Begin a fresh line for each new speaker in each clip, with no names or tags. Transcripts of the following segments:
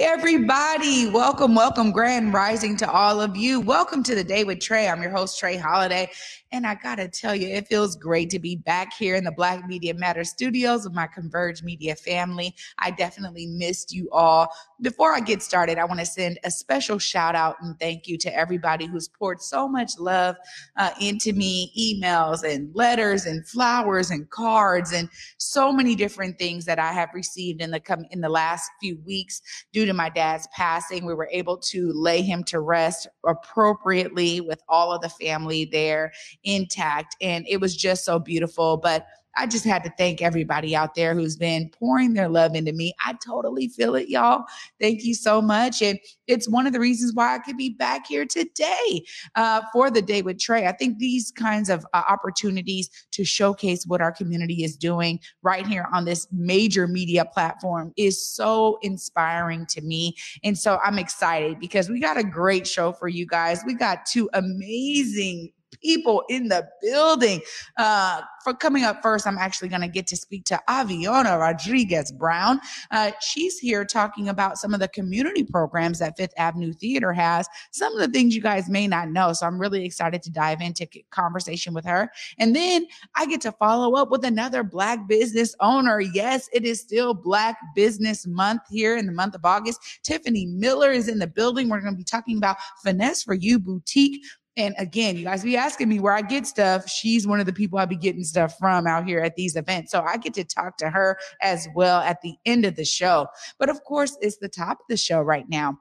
Everybody. Welcome, welcome, grand rising to all of you. Welcome to the day with Trey. I'm your host, Trey Holiday. And I got to tell you, it feels great to be back here in the Black Media Matter studios with my Converge Media family. I definitely missed you all. Before I get started, I want to send a special shout out and thank you to everybody who's poured so much love uh, into me emails and letters and flowers and cards and so many different things that I have received in the com- in the last few weeks due to my dad's passing. We were able to lay him to rest appropriately with all of the family there intact. And it was just so beautiful. But I just had to thank everybody out there who's been pouring their love into me. I totally feel it, y'all. Thank you so much. And it's one of the reasons why I could be back here today uh, for the day with Trey. I think these kinds of uh, opportunities to showcase what our community is doing right here on this major media platform is so inspiring to me. And so I'm excited because we got a great show for you guys. We got two amazing people in the building. Uh, for coming up first, I'm actually going to get to speak to Aviona Rodriguez Brown. Uh, she's here talking about some of the community programs that Fifth Avenue Theater has, some of the things you guys may not know. So I'm really excited to dive into conversation with her. And then I get to follow up with another Black business owner. Yes, it is still Black Business Month here in the month of August. Tiffany Miller is in the building. We're going to be talking about Finesse for You Boutique and again, you guys be asking me where I get stuff. She's one of the people I be getting stuff from out here at these events. So I get to talk to her as well at the end of the show. But of course, it's the top of the show right now.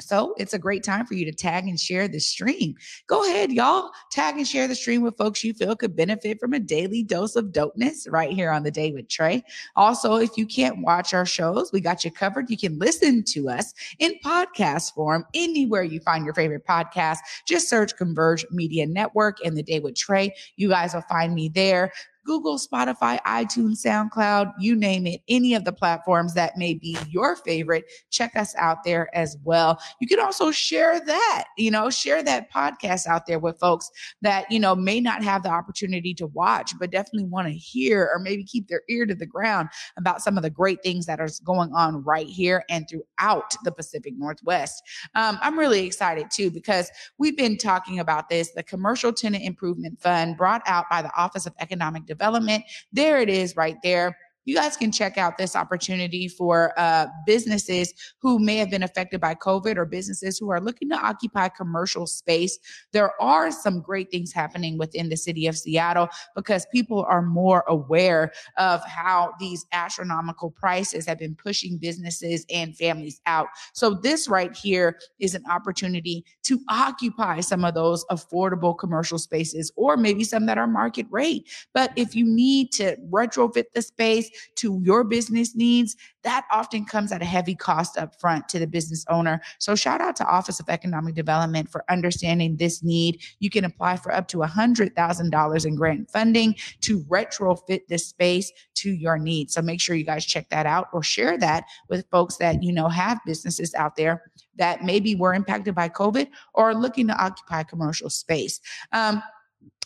So it's a great time for you to tag and share the stream. Go ahead, y'all. Tag and share the stream with folks you feel could benefit from a daily dose of dopeness right here on the day with Trey. Also, if you can't watch our shows, we got you covered. You can listen to us in podcast form anywhere you find your favorite podcast. Just search Converge Media Network and the day with Trey. You guys will find me there. Google, Spotify, iTunes, SoundCloud, you name it, any of the platforms that may be your favorite. Check us out there as well. You can also share that, you know, share that podcast out there with folks that, you know, may not have the opportunity to watch, but definitely want to hear or maybe keep their ear to the ground about some of the great things that are going on right here and throughout the Pacific Northwest. Um, I'm really excited too because we've been talking about this, the Commercial Tenant Improvement Fund brought out by the Office of Economic Development development. There it is right there you guys can check out this opportunity for uh, businesses who may have been affected by COVID or businesses who are looking to occupy commercial space. There are some great things happening within the city of Seattle because people are more aware of how these astronomical prices have been pushing businesses and families out. So, this right here is an opportunity to occupy some of those affordable commercial spaces or maybe some that are market rate. But if you need to retrofit the space, to your business needs, that often comes at a heavy cost up front to the business owner. So shout out to Office of Economic Development for understanding this need. You can apply for up to $100,000 in grant funding to retrofit this space to your needs. So make sure you guys check that out or share that with folks that you know have businesses out there that maybe were impacted by COVID or are looking to occupy commercial space. Um,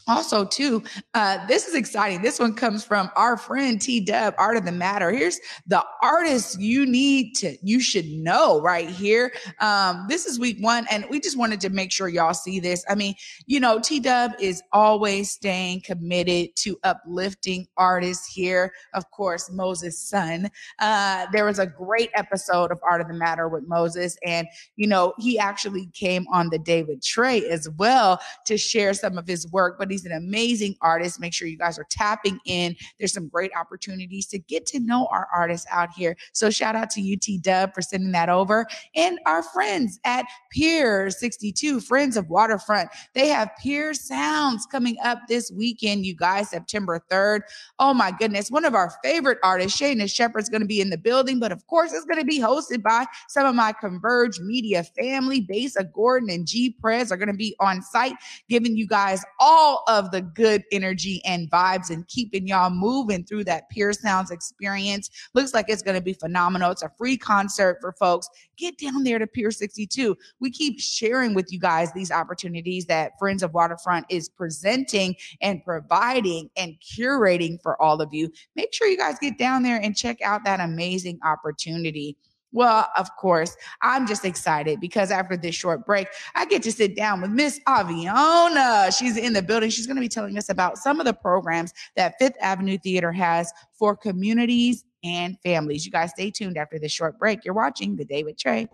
also too uh, this is exciting. This one comes from our friend t dub art of the matter. Here's the artist you need to you should know right here. Um, this is week one and we just wanted to make sure y'all see this. I mean you know t dub is always staying committed to uplifting artists here. Of course Moses Sun. Uh, there was a great episode of art of the matter with moses and you know he actually came on the day with trey as well to share some of his work but he He's an amazing artist. Make sure you guys are tapping in. There's some great opportunities to get to know our artists out here. So shout out to UT Dub for sending that over. And our friends at Pier 62, Friends of Waterfront. They have Pier Sounds coming up this weekend, you guys, September 3rd. Oh my goodness. One of our favorite artists, Shaina Shepherd's going to be in the building, but of course, it's going to be hosted by some of my Converge Media family. Besa Gordon and G Prez are going to be on site, giving you guys all of the good energy and vibes and keeping y'all moving through that Pier Sounds experience. Looks like it's going to be phenomenal. It's a free concert for folks. Get down there to Pier 62. We keep sharing with you guys these opportunities that Friends of Waterfront is presenting and providing and curating for all of you. Make sure you guys get down there and check out that amazing opportunity. Well, of course, I'm just excited because after this short break, I get to sit down with Miss Aviona. She's in the building. She's going to be telling us about some of the programs that Fifth Avenue Theater has for communities and families. You guys stay tuned after this short break. You're watching The Day with Trey.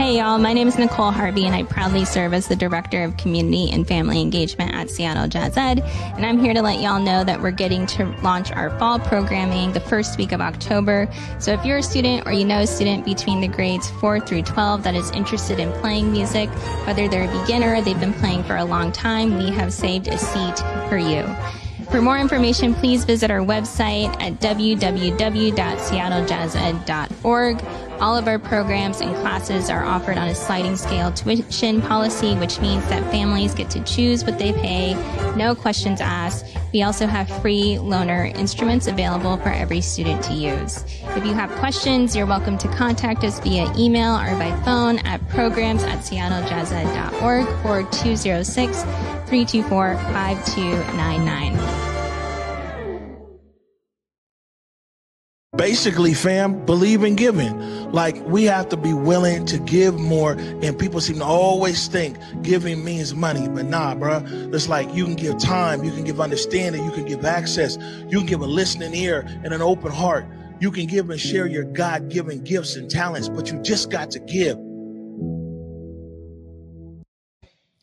Hey, y'all. My name is Nicole Harvey, and I proudly serve as the Director of Community and Family Engagement at Seattle Jazz Ed. And I'm here to let y'all know that we're getting to launch our fall programming the first week of October. So if you're a student or you know a student between the grades 4 through 12 that is interested in playing music, whether they're a beginner or they've been playing for a long time, we have saved a seat for you. For more information, please visit our website at www.seattlejazzed.org. All of our programs and classes are offered on a sliding scale tuition policy, which means that families get to choose what they pay, no questions asked. We also have free loaner instruments available for every student to use. If you have questions, you're welcome to contact us via email or by phone at programs at seattlejazzed.org or 206 324 5299.
Basically, fam, believe in giving. Like we have to be willing to give more, and people seem to always think giving means money, but nah, bro. It's like you can give time, you can give understanding, you can give access, you can give a listening ear and an open heart. You can give and share your God-given gifts and talents, but you just got to give.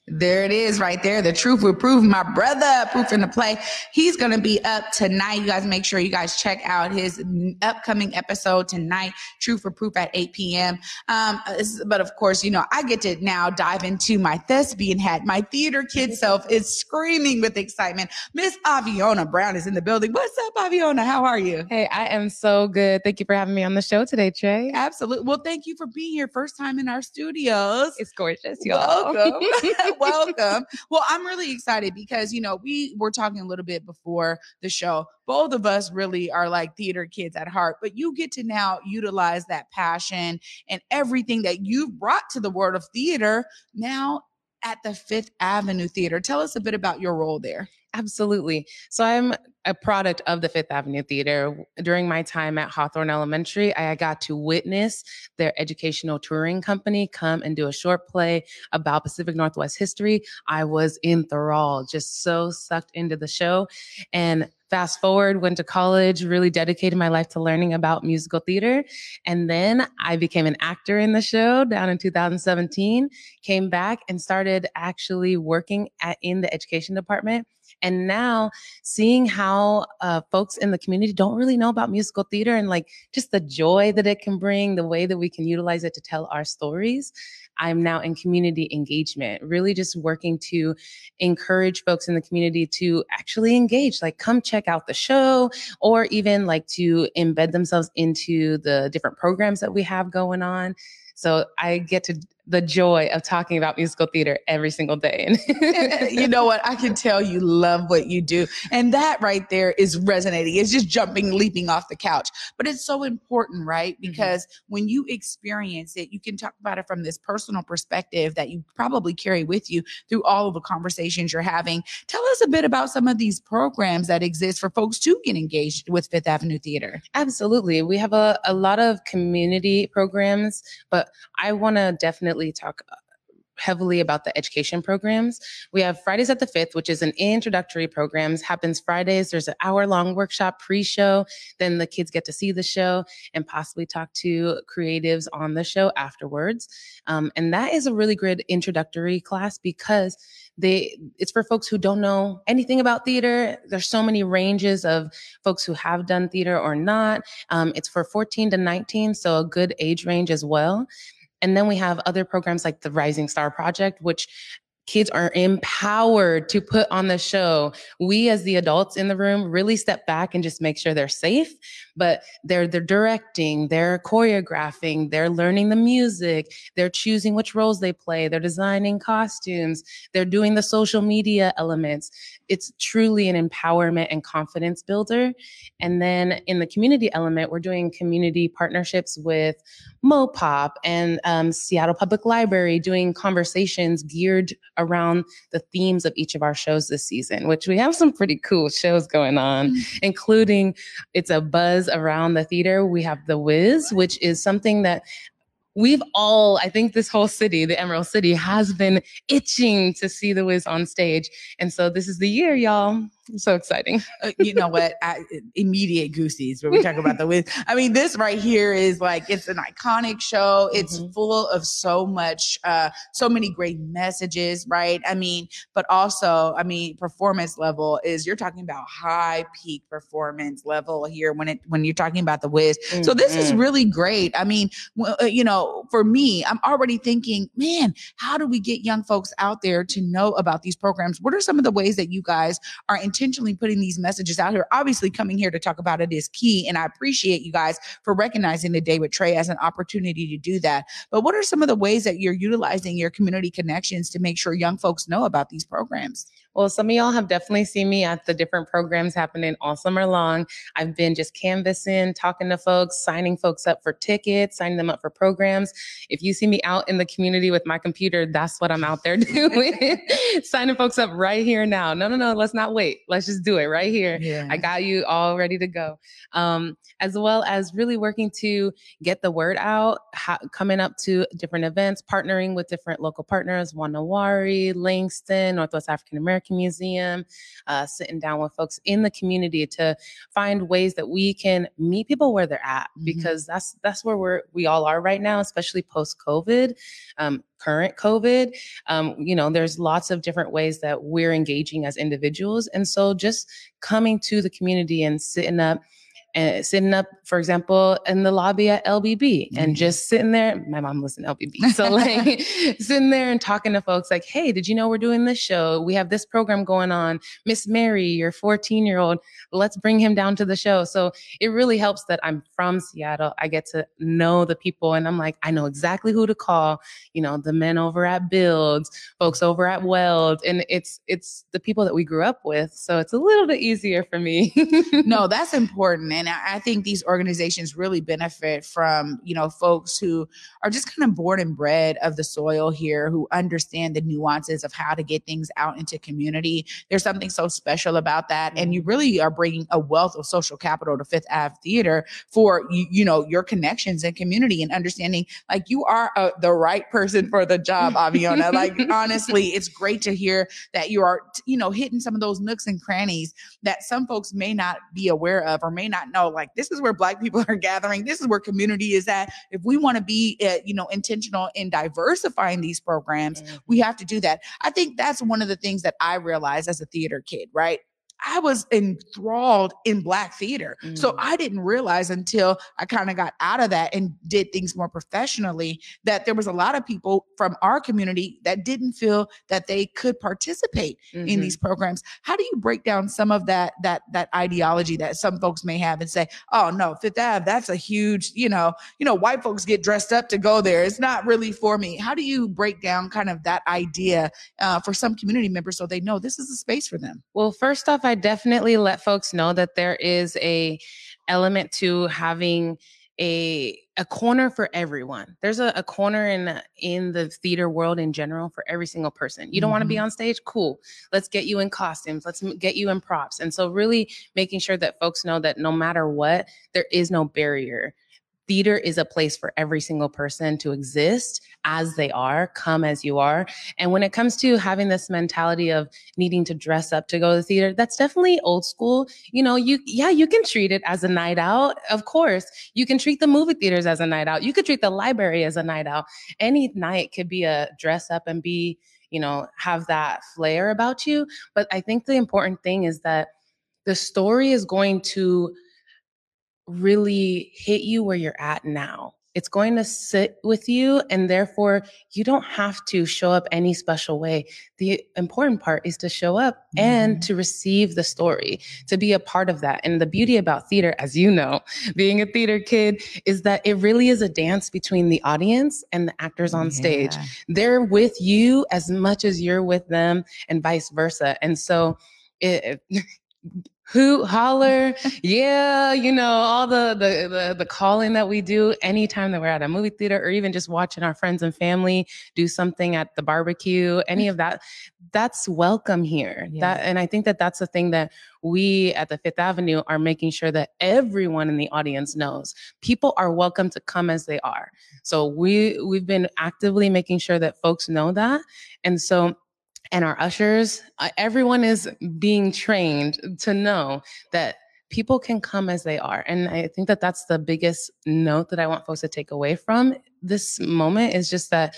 There it is right there. The truth will prove my brother, proof in the play. He's going to be up tonight. You guys make sure you guys check out his upcoming episode tonight, Truth for Proof at 8 p.m. Um, but of course, you know, I get to now dive into my thespian hat. My theater kid self is screaming with excitement. Miss Aviona Brown is in the building. What's up, Aviona? How are you?
Hey, I am so good. Thank you for having me on the show today, Trey.
Absolutely. Well, thank you for being here. First time in our studios.
It's gorgeous, y'all.
Welcome. welcome. Well, I'm really excited because, you know, we were talking a little bit before the show. Both of us really are like theater kids at heart, but you get to now utilize that passion and everything that you've brought to the world of theater now at the Fifth Avenue Theater. Tell us a bit about your role there.
Absolutely. So I'm a product of the Fifth Avenue Theater. During my time at Hawthorne Elementary, I got to witness their educational touring company come and do a short play about Pacific Northwest history. I was enthralled, just so sucked into the show. And fast forward, went to college, really dedicated my life to learning about musical theater. And then I became an actor in the show down in 2017, came back and started actually working at, in the education department and now seeing how uh, folks in the community don't really know about musical theater and like just the joy that it can bring, the way that we can utilize it to tell our stories. I'm now in community engagement, really just working to encourage folks in the community to actually engage, like come check out the show or even like to embed themselves into the different programs that we have going on. So I get to the joy of talking about musical theater every single day.
And, you know what? I can tell you love what you do. And that right there is resonating. It's just jumping, leaping off the couch. But it's so important, right? Mm-hmm. Because mm-hmm. when you experience it, you can talk about it from this personal perspective that you probably carry with you through all of the conversations you're having. Tell us a bit about some of these programs that exist for folks to get engaged with Fifth Avenue Theater.
Absolutely. We have a, a lot of community programs, but I want to definitely definitely talk heavily about the education programs. We have Fridays at the Fifth, which is an introductory programs. Happens Fridays. There's an hour long workshop pre-show. Then the kids get to see the show and possibly talk to creatives on the show afterwards. Um, and that is a really good introductory class because they it's for folks who don't know anything about theater there's so many ranges of folks who have done theater or not um, it's for 14 to 19 so a good age range as well and then we have other programs like the Rising Star Project, which kids are empowered to put on the show. We as the adults in the room really step back and just make sure they're safe, but they're they're directing, they're choreographing, they're learning the music, they're choosing which roles they play, they're designing costumes, they're doing the social media elements. It's truly an empowerment and confidence builder. And then in the community element, we're doing community partnerships with Mopop and um, Seattle Public Library doing conversations geared around the themes of each of our shows this season, which we have some pretty cool shows going on, mm-hmm. including it's a buzz around the theater. We have The Wiz, which is something that we've all, I think this whole city, the Emerald City, has been itching to see The Wiz on stage. And so this is the year, y'all so exciting.
Uh, you know what? I, immediate goosies when we talk about the Wiz. I mean, this right here is like it's an iconic show. It's mm-hmm. full of so much, uh, so many great messages, right? I mean, but also, I mean, performance level is you're talking about high peak performance level here when it when you're talking about the Wiz. Mm-hmm. So this is mm-hmm. really great. I mean, uh, you know, for me, I'm already thinking, man, how do we get young folks out there to know about these programs? What are some of the ways that you guys are intentionally putting these messages out here. Obviously, coming here to talk about it is key. And I appreciate you guys for recognizing the day with Trey as an opportunity to do that. But what are some of the ways that you're utilizing your community connections to make sure young folks know about these programs?
Well, some of y'all have definitely seen me at the different programs happening all summer long. I've been just canvassing, talking to folks, signing folks up for tickets, signing them up for programs. If you see me out in the community with my computer, that's what I'm out there doing. signing folks up right here now. No, no, no, let's not wait. Let's just do it right here. Yeah. I got you all ready to go. Um, as well as really working to get the word out, ha- coming up to different events, partnering with different local partners, Wa Na Wari, Langston, Northwest African American American Museum, uh, sitting down with folks in the community to find ways that we can meet people where they're at, mm-hmm. because that's that's where we're we all are right now, especially post COVID. Um, current COVID. Um, you know, there's lots of different ways that we're engaging as individuals. And so just coming to the community and sitting up and sitting up, for example, in the lobby at LBB mm-hmm. and just sitting there. My mom listened to LBB. So like sitting there and talking to folks like, Hey, did you know we're doing this show? We have this program going on. Miss Mary, your 14 year old, let's bring him down to the show. So it really helps that I'm from Seattle. I get to know the people and I'm like, I know exactly who to call, you know, the men over at Builds, folks over at Weld. And it's, it's the people that we grew up with. So it's a little bit easier for me.
no, that's important. And I think these organizations really benefit from, you know, folks who are just kind of born and bred of the soil here, who understand the nuances of how to get things out into community. There's something so special about that. And you really are bringing a wealth of social capital to Fifth Ave Theater for, you, you know, your connections and community and understanding like you are uh, the right person for the job, Aviona. like, honestly, it's great to hear that you are, you know, hitting some of those nooks and crannies that some folks may not be aware of or may not know like this is where black people are gathering this is where community is at. If we want to be uh, you know intentional in diversifying these programs mm-hmm. we have to do that. I think that's one of the things that i realized as a theater kid right I was enthralled in black theater. Mm. So I didn't realize until I kind of got out of that and did things more professionally that there was a lot of people from our community that didn't feel that they could participate mm-hmm. in these programs. How do you break down some of that that that ideology that some folks may have and say, "Oh no, Fifth Ave, that's a huge, you know, you know, white folks get dressed up to go there. It's not really for me." How do you break down kind of that idea uh, for some community members so they know this is a space for them?
Well, first off, I definitely let folks know that there is a element to having a a corner for everyone. There's a, a, corner in in the theater world in general for every single person. You don't mm-hmm. want to be on stage? Cool. Let's get you in costumes. Let's get you in props. And so really making sure that folks know that no matter what, there is no barrier theater is a place for every single person to exist as they are, come as you are. And when it comes to having this mentality of needing to dress up to go to the theater, that's definitely old school. You know, you, yeah, you can treat it as a night out. Of course, you can treat the movie theaters as a night out. You could treat the library as a night out. Any night could be a dress up and be, you know, have that flair about you. But I think the important thing is that the story is going to really hit you where you're at now. It's going to sit with you, and therefore, you don't have to show up any special way. The important part is to show up mm-hmm. and to receive the story, to be a part of that. And the beauty about theater, as you know, being a theater kid, is that it really is a dance between the audience and the actors on yeah. stage. They're with you as much as you're with them, and vice versa. And so, it, hoot, holler, yeah, you know, all the, the, the the calling that we do anytime that we're at a movie theater or even just watching our friends and family do something at the barbecue, any of that, that's welcome here. That and I think that that's the thing that we at the Fifth Avenue are making sure that everyone in the audience knows. People are welcome to come as they are. So we we've been actively making sure that folks know that. And so and our ushers, everyone is being trained to know that people can come as they are. And I think that that's the biggest note that I want folks to take away from this moment is just that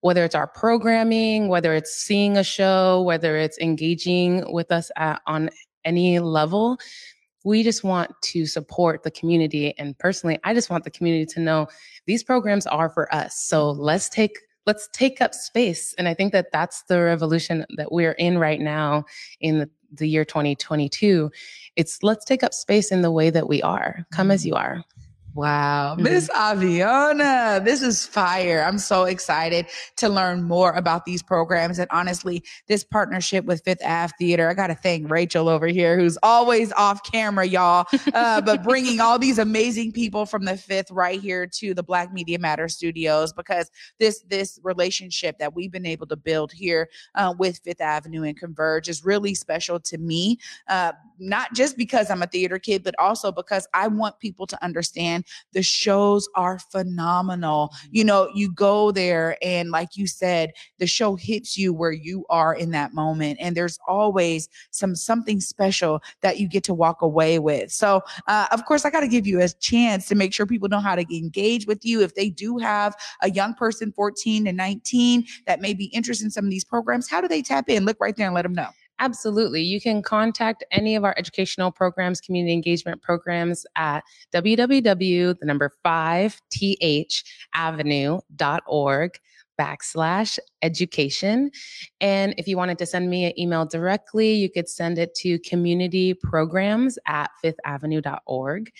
whether it's our programming, whether it's seeing a show, whether it's engaging with us at, on any level, we just want to support the community. And personally, I just want the community to know these programs are for us. So let's take let's take up space. And I think that that's the revolution that we're in right now in the, the year 2022. It's let's take up space in the way that we are. Come as mm-hmm. you are.
Wow. Mm-hmm. Miss Aviona, this is fire. I'm so excited to learn more about these programs. And honestly, this partnership with Fifth Ave Theater, I got to thank Rachel over here, who's always off camera, y'all, uh, but bringing all these amazing people from the Fifth right here to the Black Media Matter studios because this, this relationship that we've been able to build here uh, with Fifth Avenue and Converge is really special to me. Uh, not just because I'm a theater kid, but also because I want people to understand the shows are phenomenal. You know, you go there and like you said, the show hits you where you are in that moment. And there's always some something special that you get to walk away with. So uh, of course, I got to give you a chance to make sure people know how to engage with you. If they do have a young person, 14 to 19, that may be interested in some of these programs, how do they tap in? Look right there and let them know.
Absolutely. You can contact any of our educational programs, community engagement programs at www, the number 5th avenue.org backslash education. And if you wanted to send me an email directly, you could send it to community programs at fifthavenue.org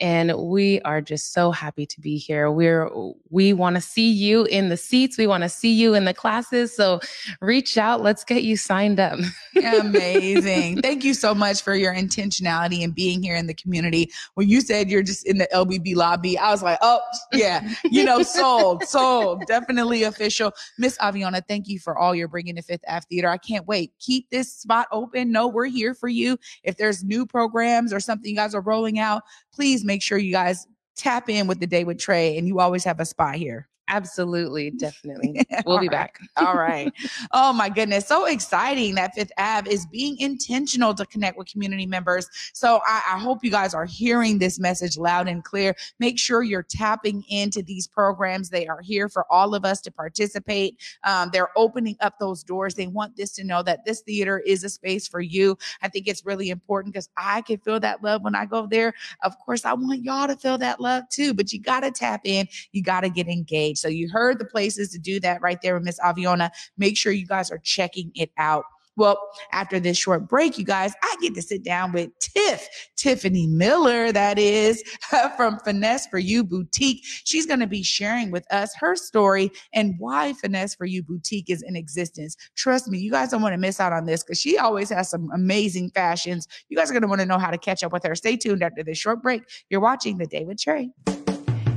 and we are just so happy to be here. We're we want to see you in the seats. We want to see you in the classes. So reach out. Let's get you signed up.
Amazing. Thank you so much for your intentionality and being here in the community. When you said you're just in the LBB lobby, I was like, oh yeah, you know, sold, sold, definitely official. Miss Aviona, thank you for all you're bringing to Fifth Ave Theater. I can't wait. Keep this spot open. No, we're here for you. If there's new programs or something you guys are rolling out, please make sure you guys tap in with the day with Trey, and you always have a spot here.
Absolutely, definitely. We'll be back.
All right. Oh my goodness. So exciting that Fifth Ave is being intentional to connect with community members. So I, I, hope you guys are hearing this message loud and clear. Make sure you're tapping into these programs. They are here for all of us to participate. Um, they're opening up those doors. They want this to know that this theater is a space for you. I think it's really important because I can feel that love when I go there. Of course, I want y'all to feel that love too, but you got to tap in. You got to get engaged. So you heard the places to do that right there with Miss Aviona. Make sure you guys are checking it out. Well, after this short break, you guys, I get to sit down with Tiff, Tiffany Miller, that is from Finesse for You Boutique. She's going to be sharing with us her story and why Finesse for You Boutique is in existence. Trust me, you guys don't want to miss out on this because she always has some amazing fashions. You guys are going to want to know how to catch up with her. Stay tuned after this short break. You're watching The Day with Trey.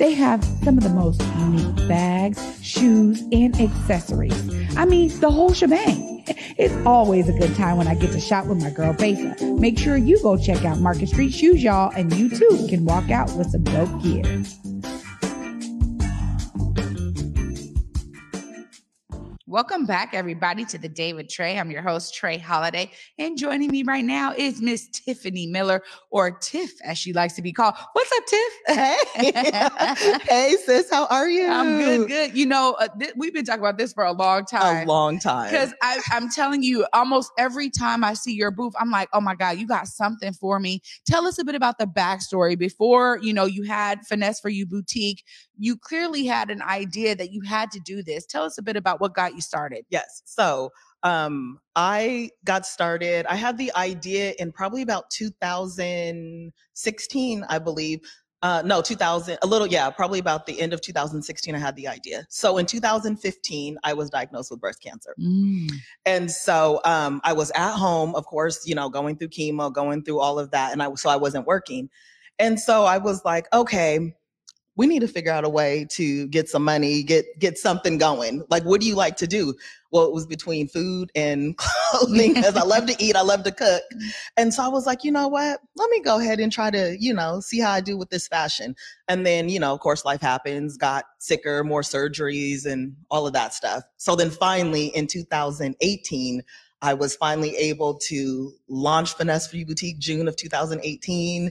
They have some of the most unique bags, shoes, and accessories. I mean, the whole shebang. It's always a good time when I get to shop with my girl Besa. Make sure you go check out Market Street Shoes, y'all, and you too can walk out with some dope gear. Welcome back, everybody, to the Day with Trey. I'm your host, Trey Holiday. And joining me right now is Miss Tiffany Miller, or Tiff, as she likes to be called. What's up, Tiff?
Hey, hey, sis, how are you?
I'm good, good. You know, uh, th- we've been talking about this for a long time.
A long time.
Because I'm telling you, almost every time I see your booth, I'm like, oh my God, you got something for me. Tell us a bit about the backstory. Before, you know, you had Finesse for You Boutique, you clearly had an idea that you had to do this. Tell us a bit about what got you started.
Yes. So um I got started. I had the idea in probably about 2016, I believe. Uh, no, 2000, a little, yeah, probably about the end of 2016, I had the idea. So in 2015, I was diagnosed with breast cancer.
Mm.
And so um, I was at home, of course, you know, going through chemo, going through all of that. And I was, so I wasn't working. And so I was like, okay, we need to figure out a way to get some money, get get something going. Like, what do you like to do? Well, it was between food and clothing because I love to eat, I love to cook. And so I was like, you know what? Let me go ahead and try to, you know, see how I do with this fashion. And then, you know, of course, life happens, got sicker, more surgeries, and all of that stuff. So then finally in 2018, I was finally able to launch Finesse for You Boutique June of 2018.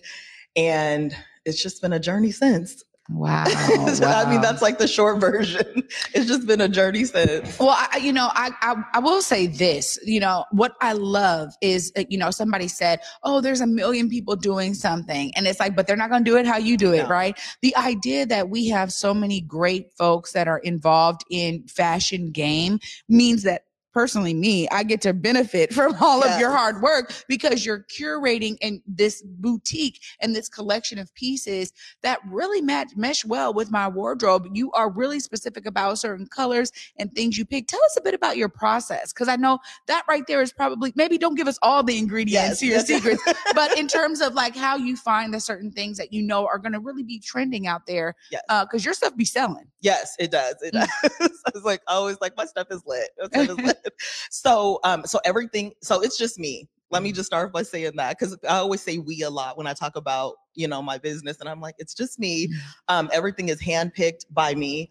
And it's just been a journey since.
Wow.
so I mean, that's like the short version. It's just been a journey since.
Well, I, you know, I, I, I will say this. You know, what I love is, uh, you know, somebody said, "Oh, there's a million people doing something," and it's like, but they're not going to do it how you do it,
No.
right? The idea that we have so many great folks that are involved in fashion game means that personally me i get to benefit from all of your hard work because you're curating and this boutique and this collection of pieces that really match mesh well with my wardrobe you are really specific about certain colors and things you pick tell us a bit about your process because i know that right there is probably maybe don't give us all the ingredients
Yes,
to your secrets but in terms of like how you find the certain things that you know are going to really be trending out there
Yes.
because your stuff be selling
Yes, it does. It
Mm.
does. it's like always like my stuff is lit. My stuff is lit. so um so everything so it's just me. Let me just start by saying that because I always say we a lot when I talk about you know my business and I'm like it's just me.
Mm.
Um everything is handpicked by me.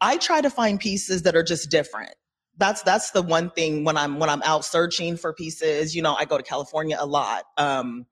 I try to find pieces that are just different. That's that's the one thing when I'm when I'm out searching for pieces. You know, I go to California a lot. Um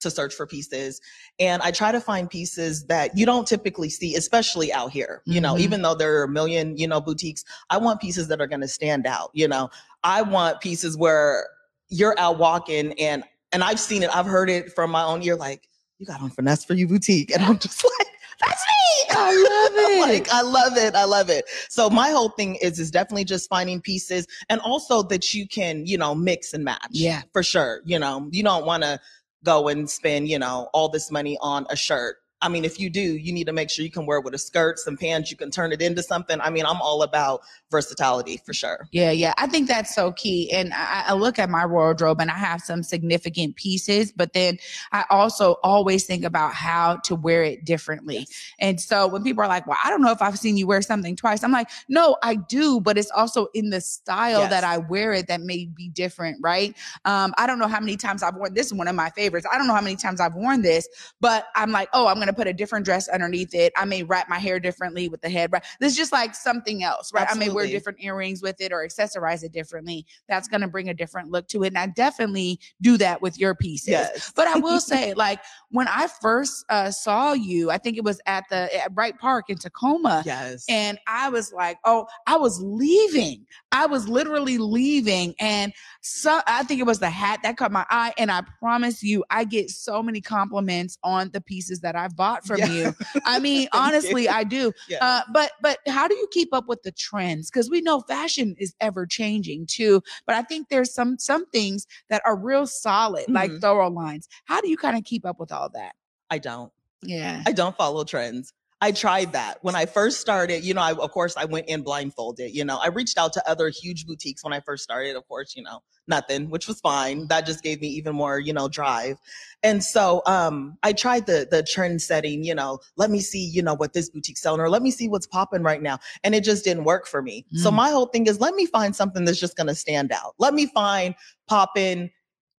to search for pieces and i try to find pieces that you don't typically see especially out here you know
Mhm.
even though there are a million you know boutiques i want pieces that are going to stand out you know i want pieces where you're out walking and and i've seen it i've heard it from my own ear like you got on finesse for you boutique and i'm just like that's me
I love it.
like i love it i love it so my whole thing is is definitely just finding pieces and also that you can you know mix and match
Yeah.
for sure you know you don't want to go and spend, you know, all this money on a shirt. I mean, if you do, you need to make sure you can wear it with a skirt, some pants, you can turn it into something. I mean, I'm all about versatility for sure.
Yeah, yeah. I think that's so key. And I, I look at my wardrobe and I have some significant pieces, but then I also always think about how to wear it differently. And so when people are like, well, I don't know if I've seen you wear something twice, I'm like, no, I do, but it's also in the style
Yes.
that I wear it that may be different, right? Um, I don't know how many times I've worn this is one of my favorites. I don't know how many times I've worn this, but I'm like, oh, I'm gonna put a different dress underneath it. I may wrap my hair differently with the head wrap. This is just like something else, right? I may wear different earrings with it or accessorize it differently. That's gonna bring a different look to it. And I definitely do that with your pieces.
Yes.
But I will say, like when I first uh, saw you, I think it was at the at Wright Park in Tacoma.
Yes.
And I was like, oh, I was leaving. I was literally leaving. And so I think it was the hat that caught my eye. And I promise you, I get so many compliments on the pieces that I've bought from
Yeah.
you. I mean, honestly,
you.
I do.
Yeah.
Uh, but but how do you keep up with the trends? Because we know fashion is ever changing too. But I think there's some some things that are real solid, like
Mhm.
thorough lines. How do you kind of keep up with all that?
I don't.
Yeah.
I don't follow trends. I tried that when I first started. You know, I, of course, I went in blindfolded. You know, I reached out to other huge boutiques when I first started. Of course, you know, nothing, which was fine. That just gave me even more, you know, drive. And so, um, I tried the the trend setting. You know, let me see, you know, what this boutique's selling, or let me see what's popping right now. And it just didn't work for me. So
Mm.
my whole thing is, let me find something that's just going to stand out. Let me find popping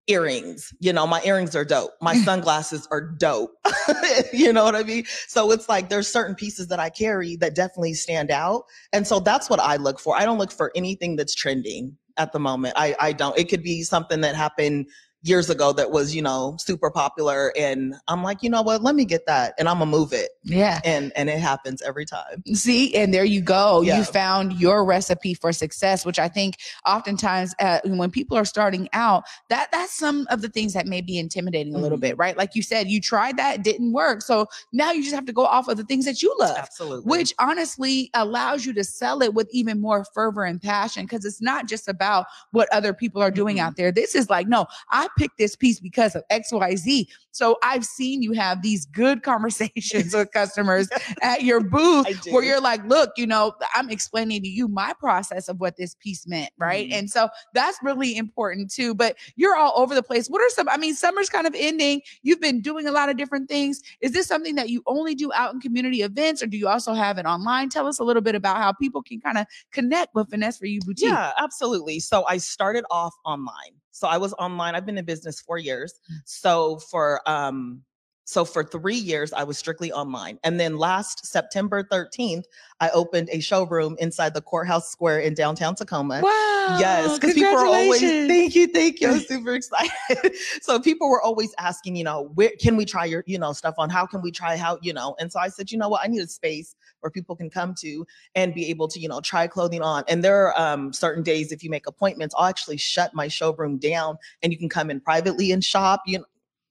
earrings. You know, my earrings are dope. My sunglasses are dope. you know what I mean? So it's like there's certain pieces that I carry that definitely stand out. And so that's what I look for. I don't look for anything that's trending at the moment. I, I don't. It could be something that happened years ago that was, you know, super popular. And I'm like, you know what? Let me get that and I'm gonna move it.
Yeah.
And and it happens every time.
See, and there you go.
Yeah.
You found your recipe for success, which I think oftentimes uh, when people are starting out, that that's some of the things that may be intimidating a little
Mhm.
bit, right? Like you said, you tried that, didn't work. So now you just have to go off of the things that you love.
Absolutely.
Which honestly allows you to sell it with even more fervor and passion because it's not just about what other people are doing
Mhm.
out there. This is like, no, I picked this piece because of XYZ. So I've seen you have these good conversations with customers at your booth where you're like, look, you know, I'm explaining to you my process of what this piece meant, right?
Mhm.
And so that's really important too. But you're all over the place. What are some, I mean, summer's kind of ending. You've been doing a lot of different things. Is this something that you only do out in community events or do you also have it online? Tell us a little bit about how people can kind of connect with Finesse for You Boutique.
Yeah, absolutely. So I started off online. So I was online. I've been in business four years.
Mm.
So for um, so for three years I was strictly online, and then last September 13th I opened a showroom inside the courthouse square in downtown Tacoma.
Wow.
Yes, because people are always thank you, thank you. I'm super excited. so people were always asking, you know, where can we try your, you know, stuff on? How can we try how, you know? And so I said, you know what, I need a space where people can come to and be able to, you know, try clothing on. And there are um, certain days if you make appointments, I'll actually shut my showroom down and you can come in privately and shop. You know,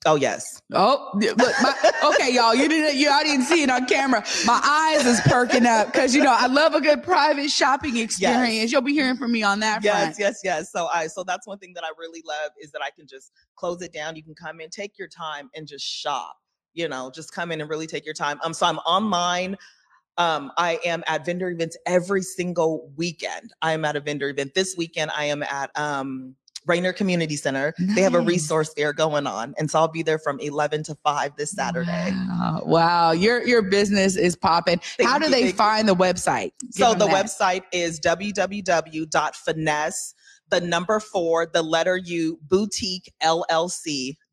oh yes,
Oh, look, my, okay, y'all. You didn't, you all didn't see it on camera. My eyes is perking up because you know I love a good private shopping experience. You'll be hearing from me on that
yes,
front.
yes, yes. So I, so that's one thing that I really love is that I can just close it down. You can come in, take your time, and just shop. You know, just come in and really take your time. Um, so I'm online. Um, I am at vendor events every single weekend. I am at a vendor event. This weekend, I am at um, Rainier Community Center. They have a resource fair going on, and so I'll be there from 11 to 5 this Saturday.
Wow, wow. your your business is popping.
Thank
How do
you,
they
thank you.
find the website?
So the
that.
website is www.finesse, the number four, the letter U, boutique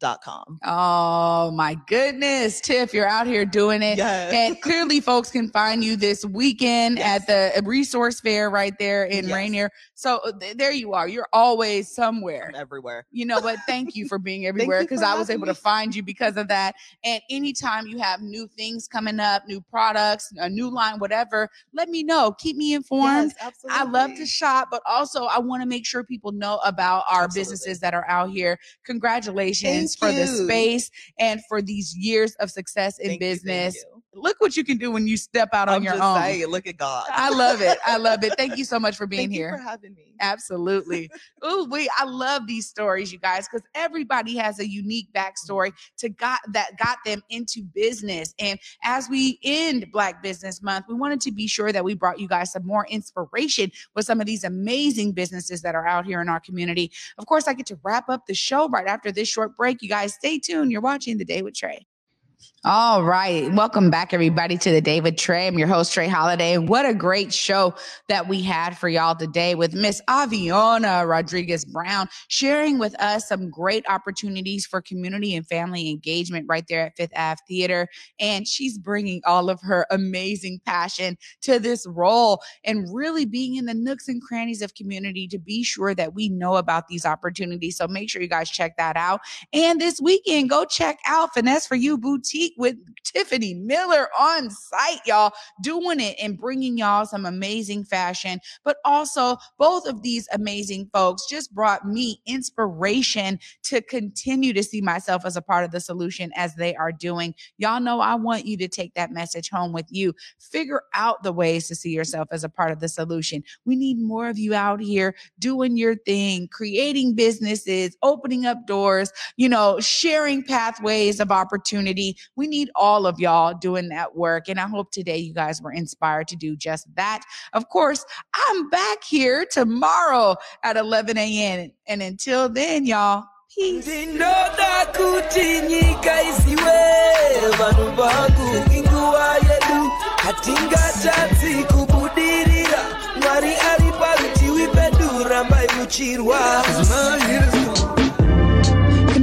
LLC.com.
Oh my goodness, Tiff, you're out here doing it.
Yes.
And clearly, folks can find you this weekend
Yes.
at the resource fair right there in
Yes.
Rainier. So uh, th- there you are. You're always somewhere.
I'm everywhere.
You know what? Thank you for being everywhere because I was able to find you because of that. And anytime you have new things coming up, new products, a new line, whatever, let me know. Keep me informed.
Yes,
I love to shop, but also I want to make sure people know about our
Absolutely.
businesses that are out here. Congratulations
Thank
for the space and for these years of success in
thank
business.
you.
Look what you can do when you step out on
I'm
your
just
own.
saying, look at God.
I love it. I love it. Thank you so much for being
Thank
here.
you for having me.
Absolutely. Ooh, we I love these stories, you guys, because everybody has a unique backstory to got that got them into business. And as we end Black Business Month, we wanted to be sure that we brought you guys some more inspiration with some of these amazing businesses that are out here in our community. Of course, I get to wrap up the show right after this short break. You guys stay tuned. You're watching the day with Trey. All right. Welcome back, everybody, to the Day with Trey. I'm your host, Trey Holiday. What a great show that we had for y'all today with Miss Aviona Rodriguez Brown sharing with us some great opportunities for community and family engagement right there at Fifth Ave Theater. And she's bringing all of her amazing passion to this role and really being in the nooks and crannies of community to be sure that we know about these opportunities. So make sure you guys check that out. And this weekend, go check out Finesse for You Boutique Boutique with Tiffany Miller on site, y'all, doing it and bringing y'all some amazing fashion. But also, both of these amazing folks just brought me inspiration to continue to see myself as a part of the solution as they are doing. Y'all know I want you to take that message home with you. Figure out the ways to see yourself as a part of the solution. We need more of you out here doing your thing, creating businesses, opening up doors, you know, sharing pathways of opportunity. We need all of y'all doing that work. And I hope today you guys were inspired to do just that. Of course, I'm back here tomorrow at 11 a.m. And until then, y'all, peace.
mwari ari pedu rambai muchirwa